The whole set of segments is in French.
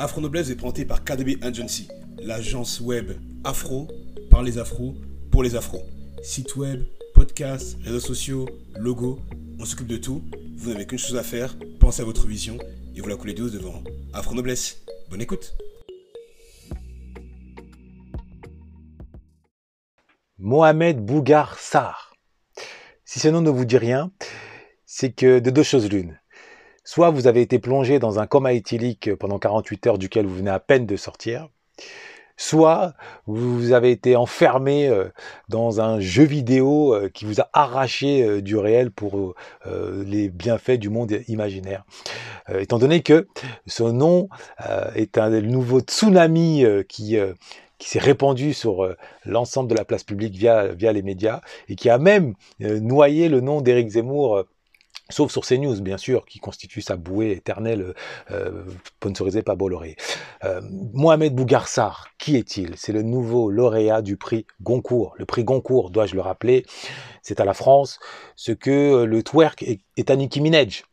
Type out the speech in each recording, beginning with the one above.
Afro Noblesse est présenté par KDB Agency, l'agence web afro par les afros pour les afros. Site web, podcast, réseaux sociaux, logo, on s'occupe de tout. Vous n'avez qu'une chose à faire, pensez à votre vision et vous la coulez douce devant Afro Noblesse. Bonne écoute. Mohamed Bougar Sarr. Si ce nom ne vous dit rien, c'est que de deux choses l'une. Soit vous avez été plongé dans un coma éthylique pendant 48 heures duquel vous venez à peine de sortir, soit vous avez été enfermé euh, dans un jeu vidéo euh, qui vous a arraché euh, du réel pour les bienfaits du monde imaginaire. Étant donné que ce nom est un nouveau tsunami qui qui s'est répandu sur l'ensemble de la place publique via, via les médias et qui a même noyé le nom d'Éric Zemmour Sauf sur CNews, bien sûr, qui constitue sa bouée éternelle, euh, sponsorisée par Bolloré. Euh, Mohamed Bougarsar, qui est-il? C'est le nouveau lauréat du prix Goncourt. Le prix Goncourt, dois-je le rappeler, c'est à la France ce que le twerk est, à Nicki Minaj.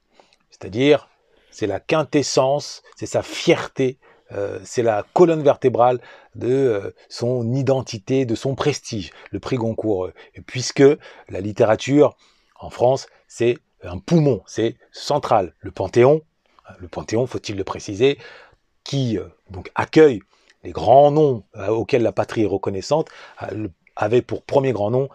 C'est-à-dire, c'est la quintessence, c'est sa fierté, euh, c'est la colonne vertébrale de euh, son identité, de son prestige, le prix Goncourt. puisque la littérature, en France, c'est un poumon, c'est central. Le Panthéon, le Panthéon, faut-il le préciser, qui euh, accueille les grands noms euh, auxquels la patrie est reconnaissante, euh, avait pour premier grand nom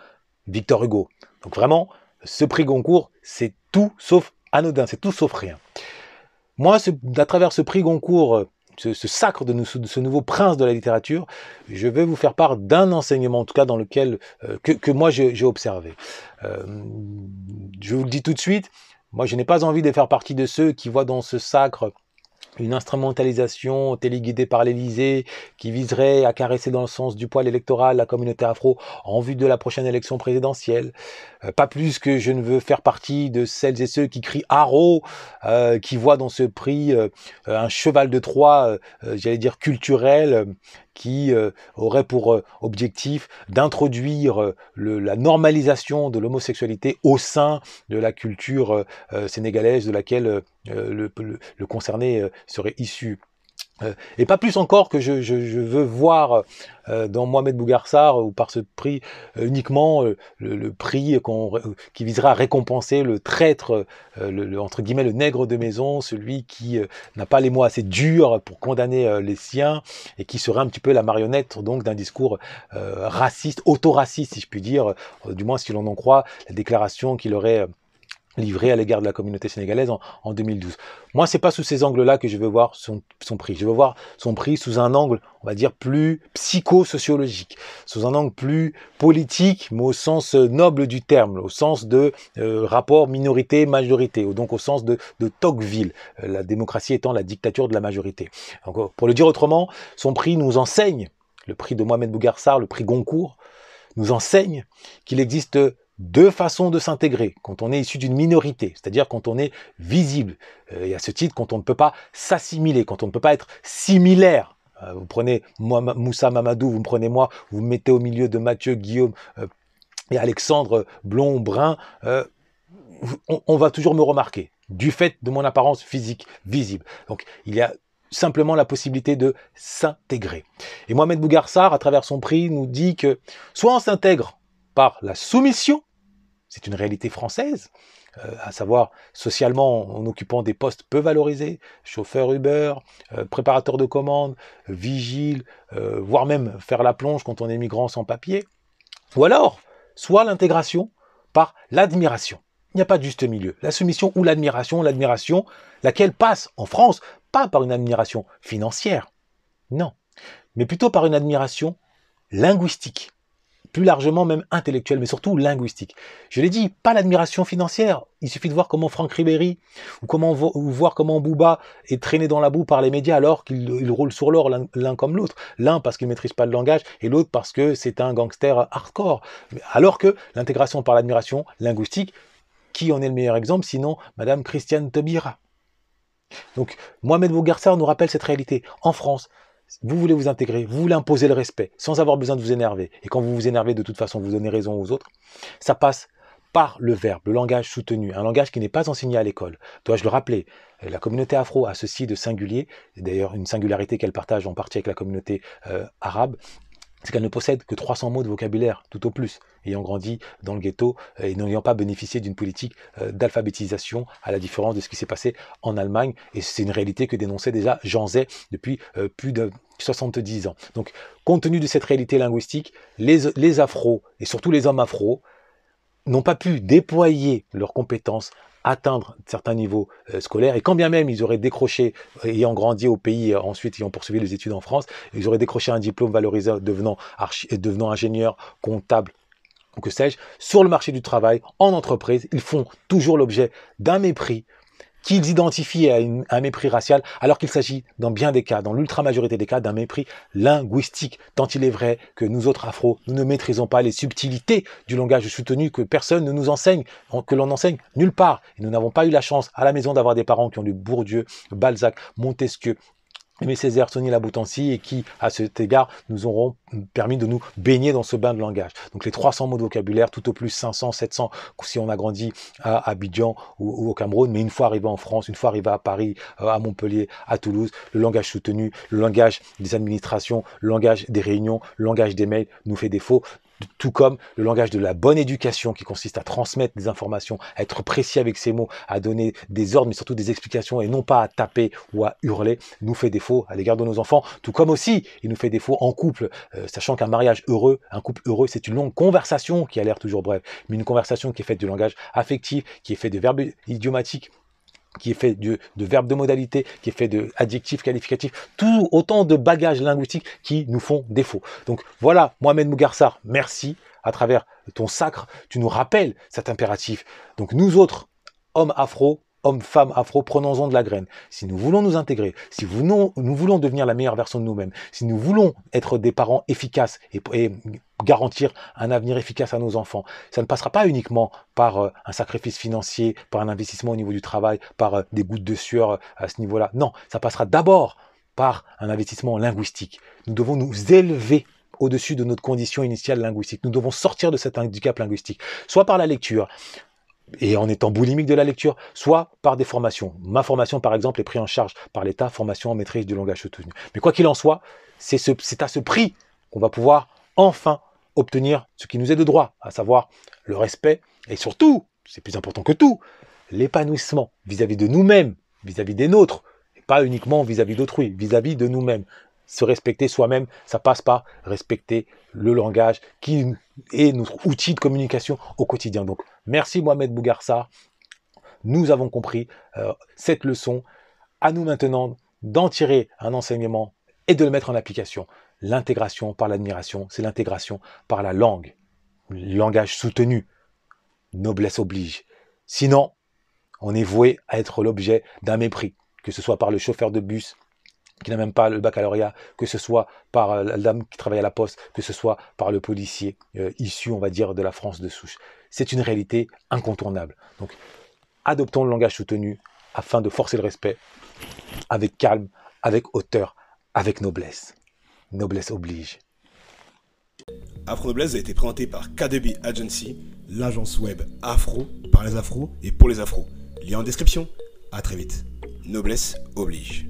Victor Hugo. Donc vraiment, ce prix Goncourt, c'est tout sauf anodin, c'est tout sauf rien. Moi, à travers ce prix Goncourt, ce, sacre de, ce nouveau prince de la littérature, je vais vous faire part d'un enseignement, en tout cas dans lequel euh, que, moi j'ai observé. Euh, je vous le dis tout de suite, moi je n'ai pas envie de faire partie de ceux qui voient dans ce sacre une instrumentalisation téléguidée par l'Élysée qui viserait à caresser dans le sens du poil électoral la communauté afro en vue de la prochaine élection présidentielle. Euh, pas plus que je ne veux faire partie de celles et ceux qui crient haro, euh, qui voient dans ce prix euh, un cheval de Troie, j'allais dire culturel, qui aurait pour objectif d'introduire la normalisation de l'homosexualité au sein de la culture sénégalaise de laquelle le, le, concerné serait issu. Euh, et pas plus encore que je, veux voir euh, dans Mohamed Bougarsar ou par ce prix euh, uniquement le, prix qui visera à récompenser le traître, le, entre guillemets le nègre de maison, celui qui n'a pas les mots assez durs pour condamner les siens et qui serait un petit peu la marionnette donc d'un discours raciste, auto-raciste si je puis dire, du moins si l'on en croit la déclaration qu'il aurait livré à l'égard de la communauté sénégalaise en, 2012. Moi, c'est pas sous ces angles-là que je veux voir son, prix. Je veux voir son prix sous un angle, on va dire, plus psychosociologique, sous un angle plus politique, mais au sens euh, noble du terme, au sens de euh, rapport minorité-majorité, donc au sens de, de Tocqueville, euh, la démocratie étant la dictature de la majorité. Pour le dire autrement, son prix nous enseigne, le prix de Mohamed Bougarsar, le prix Goncourt, nous enseigne qu'il existe deux façons de s'intégrer quand on est issu d'une minorité, c'est-à-dire quand on est visible, euh, et à ce titre quand on ne peut pas s'assimiler, quand on ne peut pas être similaire. Euh, vous prenez moi, Moussa Mamadou, vous me prenez moi, vous me mettez au milieu de Mathieu, Guillaume euh, et Alexandre Blond, Brun, on, on va toujours me remarquer du fait de mon apparence physique visible. Donc il y a simplement la possibilité de s'intégrer. Et Mohamed Bougarsar, à travers son prix, nous dit que soit on s'intègre par la soumission, c'est une réalité française, euh, à savoir socialement en occupant des postes peu valorisés, chauffeur Uber, euh, préparateur de commandes, vigile, euh, voire même faire la plonge quand on est migrant sans papier, ou alors soit l'intégration par l'admiration. Il n'y a pas de juste milieu. La soumission ou l'admiration, l'admiration, laquelle passe en France, pas par une admiration financière, non, mais plutôt par une admiration linguistique plus largement même intellectuel, mais surtout linguistique. Je l'ai dit, pas l'admiration financière. Il suffit de voir comment Franck Ribéry ou, comment, voir comment Booba est traîné dans la boue par les médias alors qu'ils roulent sur l'or l'un comme l'autre. L'un parce qu'il ne maîtrise pas le langage et l'autre parce que c'est un gangster hardcore. Alors que l'intégration par l'admiration linguistique, qui en est le meilleur exemple sinon Madame Christiane Taubira? Donc Mohamed Bougarsar nous rappelle cette réalité. En France, vous voulez vous intégrer, vous voulez imposer le respect sans avoir besoin de vous énerver. Et quand vous vous énervez, de toute façon, vous donnez raison aux autres. Ça passe par le verbe, le langage soutenu, un langage qui n'est pas enseigné à l'école. Dois-je le rappeler? La communauté afro a ceci de singulier, d'ailleurs une singularité qu'elle partage en partie avec la communauté euh, arabe, c'est qu'elle ne possède que 300 mots de vocabulaire, tout au plus, ayant grandi dans le ghetto euh, et n'ayant pas bénéficié d'une politique euh, d'alphabétisation, à la différence de ce qui s'est passé en Allemagne. Et c'est une réalité que dénonçait déjà Jean Zay depuis plus de 70 ans. Donc, compte tenu de cette réalité linguistique, les, les afros, et surtout les hommes afros, n'ont pas pu déployer leurs compétences atteindre certains niveaux euh, scolaires, et quand bien même ils auraient décroché, euh, ayant grandi au pays, euh, ensuite ayant poursuivi les études en France, ils auraient décroché un diplôme valorisé devenant, devenant ingénieur, comptable, ou que sais-je, sur le marché du travail, en entreprise, ils font toujours l'objet d'un mépris, qu'ils identifient à, un mépris racial, alors qu'il s'agit, dans bien des cas, dans l'ultra-majorité des cas, d'un mépris linguistique, tant il est vrai que nous autres afro, nous ne maîtrisons pas les subtilités du langage soutenu que personne ne nous enseigne, que l'on enseigne nulle part. Et nous n'avons pas eu la chance à la maison d'avoir des parents qui ont lu Bourdieu, Balzac, Montesquieu, Aimé Césaire, Sonny Laboutancy, et qui, à cet égard, nous auront permis de nous baigner dans ce bain de langage. Donc les 300 mots de vocabulaire, tout au plus 500, 700, si on a grandi à Abidjan ou, au Cameroun, mais une fois arrivé en France, une fois arrivé à Paris, euh, à Montpellier, à Toulouse, le langage soutenu, le langage des administrations, le langage des réunions, le langage des mails nous fait défaut tout comme le langage de la bonne éducation qui consiste à transmettre des informations, à être précis avec ses mots, à donner des ordres, mais surtout des explications et non pas à taper ou à hurler, nous fait défaut à l'égard de nos enfants, tout comme aussi il nous fait défaut en couple, euh, sachant qu'un mariage heureux, un couple heureux, c'est une longue conversation qui a l'air toujours brève, mais une conversation qui est faite de langage affectif, qui est faite de verbes idiomatiques, qui est fait de, verbes de modalité, qui est fait de adjectifs qualificatifs, tout autant de bagages linguistiques qui nous font défaut. Donc voilà, Mohamed Mougarsar, merci. À travers ton sacre, tu nous rappelles cet impératif. Donc nous autres, hommes afro, hommes, femmes afro, prenons-en de la graine. Si nous voulons nous intégrer, si nous, nous voulons devenir la meilleure version de nous-mêmes, si nous voulons être des parents efficaces et, garantir un avenir efficace à nos enfants, ça ne passera pas uniquement par euh, un sacrifice financier, par un investissement au niveau du travail, par euh, des gouttes de sueur euh, à ce niveau-là. Non, ça passera d'abord par un investissement linguistique. Nous devons nous élever au-dessus de notre condition initiale linguistique. Nous devons sortir de cet handicap linguistique, soit par la lecture, et en étant boulimique de la lecture, soit par des formations. Ma formation, par exemple, est prise en charge par l'État, formation en maîtrise du langage soutenu. Mais quoi qu'il en soit, c'est ce, à ce prix qu'on va pouvoir enfin obtenir ce qui nous est de droit, à savoir le respect et surtout, c'est plus important que tout, l'épanouissement vis-à-vis de nous-mêmes, vis-à-vis des nôtres, et pas uniquement vis-à-vis d'autrui, vis-à-vis de nous-mêmes. Se respecter soi-même, ça passe par respecter le langage qui est notre outil de communication au quotidien. Donc, merci Mohamed Bougarsa. Nous avons compris euh, cette leçon. À nous maintenant d'en tirer un enseignement et de le mettre en application. L'intégration par l'admiration, c'est l'intégration par la langue. langage soutenu. Noblesse oblige. Sinon, on est voué à être l'objet d'un mépris, que ce soit par le chauffeur de bus qui n'a même pas le baccalauréat, que ce soit par euh, la dame qui travaille à la poste, que ce soit par le policier euh, issu, on va dire, de la France de souche. C'est une réalité incontournable. Donc, adoptons le langage soutenu afin de forcer le respect avec calme, avec hauteur, avec noblesse. Noblesse oblige. Afro Noblesse a été présenté par KDB Agency, l'agence web afro par les afros et pour les afros. Lien en description. À très vite. Noblesse oblige.